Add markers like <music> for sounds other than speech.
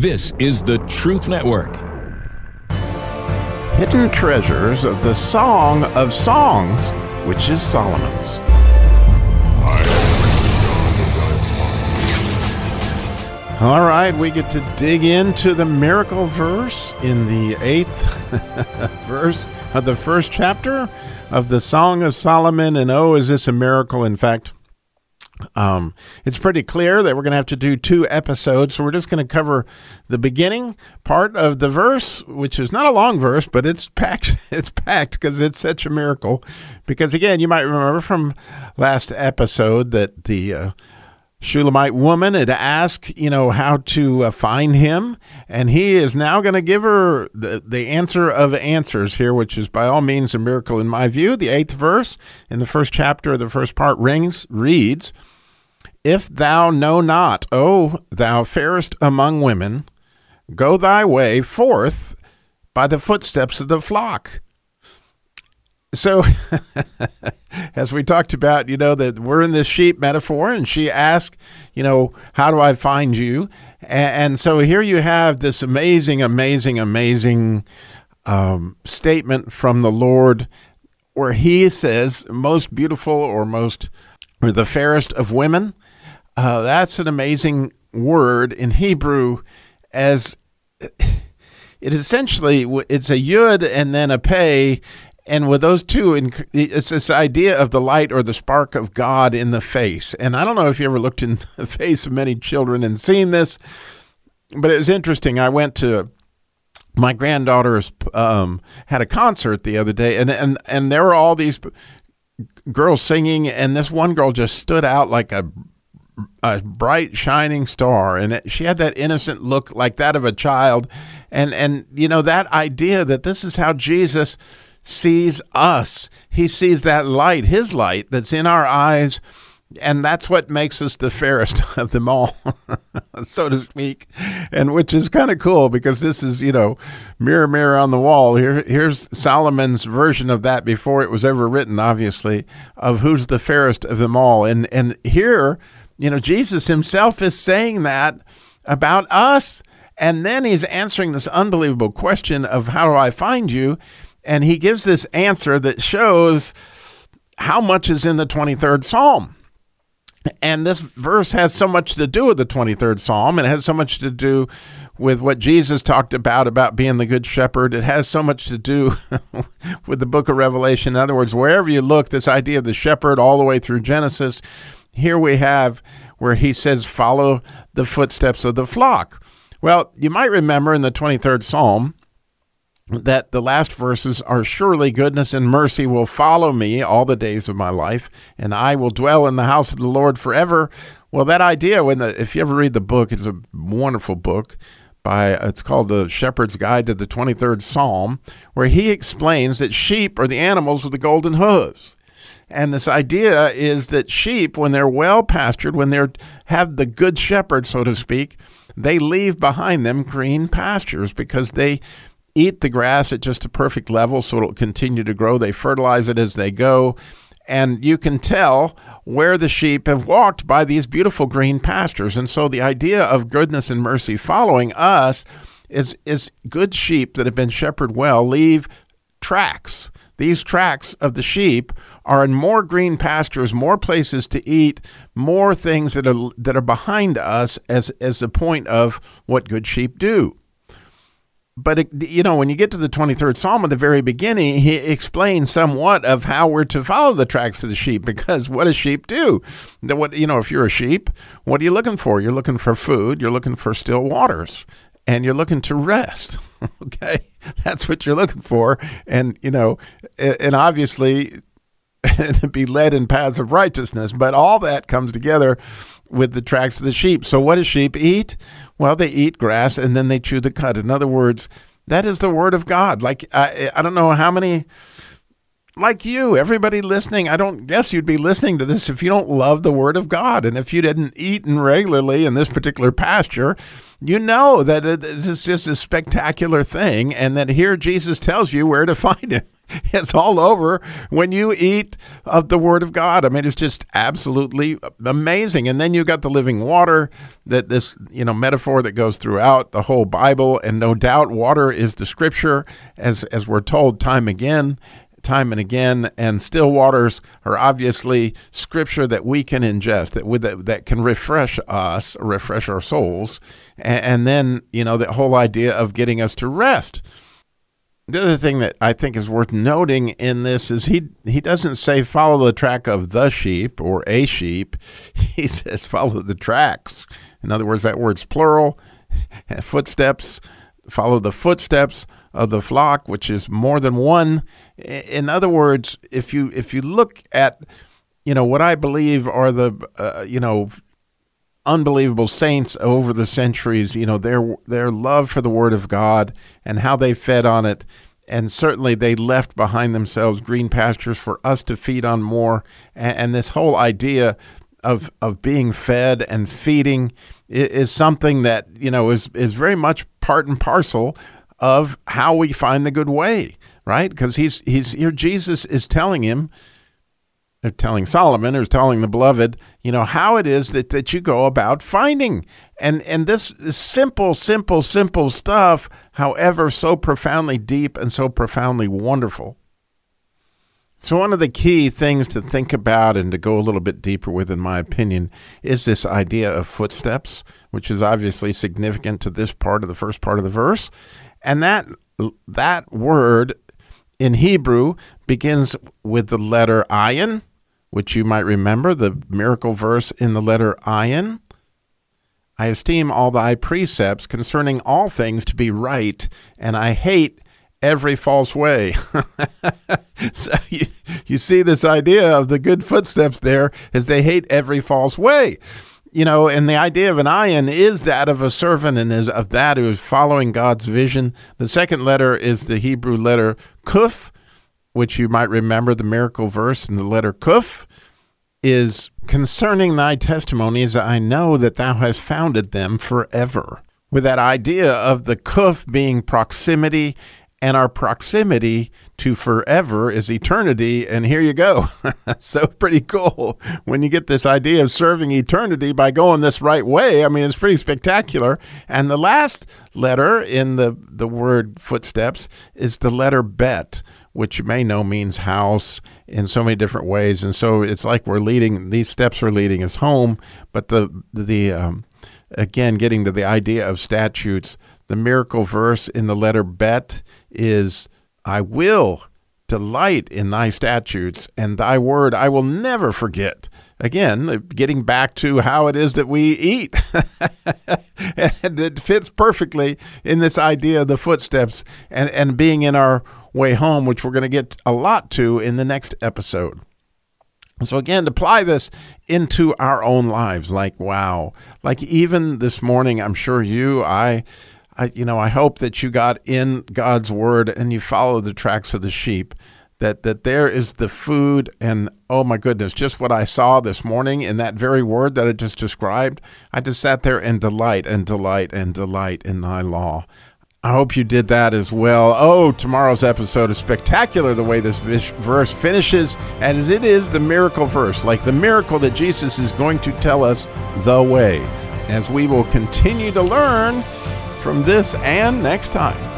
This is the Truth Network. Hidden treasures of the Song of Songs, which is Solomon's. All right, we get to dig into the miracle verse in the eighth <laughs> verse of the first chapter of the Song of Solomon. And oh, is this a miracle? In fact, um, it's pretty clear that we're going to have to do two episodes. So we're just going to cover the beginning part of the verse, which is not a long verse, but it's packed. <laughs> It's packed because it's such a miracle. Because again, you might remember from last episode that the uh, Shulamite woman had asked, you know, how to uh, find him, and he is now going to give her the, the answer of answers here, which is by all means a miracle in my view. The eighth verse in the first chapter of the first part rings reads, "If thou know not, O thou fairest among women, go thy way forth by the footsteps of the flock." so <laughs> <laughs> as we talked about you know that we're in this sheep metaphor and she asked you know how do i find you? And, and so here you have this amazing amazing amazing um, statement from the lord where he says most beautiful or most or the fairest of women. Uh, that's an amazing word in hebrew as it essentially it's a yud and then a pay and with those two, it's this idea of the light or the spark of God in the face. And I don't know if you ever looked in <laughs> the face of many children and seen this, but it was interesting. I went to my granddaughter's um, had a concert the other day, and and and there were all these girls singing, and this one girl just stood out like a a bright shining star and it, she had that innocent look like that of a child and and you know that idea that this is how Jesus sees us. He sees that light, his light that's in our eyes. And that's what makes us the fairest <laughs> of them all, <laughs> so to speak. And which is kind of cool because this is, you know, mirror, mirror on the wall. Here, here's Solomon's version of that before it was ever written, obviously, of who's the fairest of them all. And and here, you know, Jesus himself is saying that about us. And then he's answering this unbelievable question of how do I find you? And he gives this answer that shows how much is in the 23rd Psalm. And this verse has so much to do with the 23rd Psalm. It has so much to do with what Jesus talked about, about being the good shepherd. It has so much to do <laughs> with the book of Revelation. In other words, wherever you look, this idea of the shepherd all the way through Genesis, here we have where he says, follow the footsteps of the flock. Well, you might remember in the 23rd Psalm, that the last verses are surely goodness and mercy will follow me all the days of my life, and I will dwell in the house of the Lord forever. Well, that idea, when the, if you ever read the book, it's a wonderful book by uh, it's called the Shepherd's Guide to the 23rd Psalm, where he explains that sheep are the animals with the golden hooves. And this idea is that sheep, when they're well pastured, when they're have the good shepherd, so to speak, they leave behind them green pastures because they eat the grass at just a perfect level so it'll continue to grow. They fertilize it as they go. And you can tell where the sheep have walked by these beautiful green pastures. And so the idea of goodness and mercy following us is, is good sheep that have been shepherded well leave tracks. These tracks of the sheep are in more green pastures, more places to eat, more things that are that are behind us as as the point of what good sheep do but it, you know when you get to the 23rd psalm at the very beginning he explains somewhat of how we're to follow the tracks of the sheep because what does sheep do? The, what you know if you're a sheep what are you looking for? You're looking for food you're looking for still waters and you're looking to rest <laughs> okay? That's what you're looking for and you know and obviously <laughs> to be led in paths of righteousness but all that comes together with the tracks of the sheep so what does sheep eat well, they eat grass and then they chew the cud. In other words, that is the word of God. Like, I, I don't know how many, like you, everybody listening, I don't guess you'd be listening to this if you don't love the word of God. And if you didn't eaten regularly in this particular pasture, you know that this is just a spectacular thing and that here Jesus tells you where to <laughs> find him. <laughs> it's all over when you eat of the Word of God. I mean, it's just absolutely amazing. And then you got the living water, that this you know metaphor that goes throughout the whole Bible, and no doubt water is the Scripture, as as we're told time again. Time and again, and still waters are obviously scripture that we can ingest, that with that, that can refresh us, refresh our souls, and, and then you know the whole idea of getting us to rest the other thing that I think is worth noting in this is he he doesn't say follow the track of the sheep or a sheep. <laughs> He says follow the tracks. In other words, that word's plural. <laughs> Footsteps. Follow the footsteps of the flock, which is more than one. In other words, if you if you look at you know what I believe are the uh, you know unbelievable saints over the centuries, you know, their their love for the word of God and how they fed on it. And certainly they left behind themselves green pastures for us to feed on more. And, and this whole idea of of being fed and feeding is, is something that, you know, is is very much part and parcel of how we find the good way, right? Because he's he's here Jesus is telling him they're telling Solomon or telling the beloved, you know, how it is that, that you go about finding. And and this simple, simple, simple stuff, however, so profoundly deep and so profoundly wonderful. So one of the key things to think about and to go a little bit deeper with, in my opinion, is this idea of footsteps, which is obviously significant to this part of the first part of the verse. And that that word in Hebrew begins with the letter ayin, which you might remember, the miracle verse in the letter ayin. I esteem all thy precepts concerning all things to be right, and I hate every false way. <laughs> so you, you see this idea of the good footsteps there is they hate every false way. You know, and the idea of an ayin is that of a servant and is of that who is following God's vision. The second letter is the Hebrew letter kuf, which you might remember the miracle verse in the letter Kuf, is concerning thy testimonies, I know that thou hast founded them forever. With that idea of the Kuf being proximity, and our proximity to forever is eternity. And here you go. <laughs> so pretty cool when you get this idea of serving eternity by going this right way. I mean, it's pretty spectacular. And the last letter in the, the word footsteps is the letter bet, which you may know means house in so many different ways. And so it's like we're leading, these steps are leading us home. But the, the, um, again, getting to the idea of statutes, the miracle verse in the letter bet is, I will delight in thy statutes and thy word I will never forget. Again, getting back to how it is that we eat. <laughs> and it fits perfectly in this idea of the footsteps and, and being in our way home, which we're going to get a lot to in the next episode. So, again, to apply this into our own lives, like, wow, like even this morning, I'm sure you, I, I, you know, I hope that you got in God's word and you follow the tracks of the sheep. That that there is the food, and oh my goodness, just what I saw this morning in that very word that I just described. I just sat there and delight and delight and delight in Thy law. I hope you did that as well. Oh, tomorrow's episode is spectacular the way this verse finishes, as it is the miracle verse, like the miracle that Jesus is going to tell us the way, as we will continue to learn from this and next time.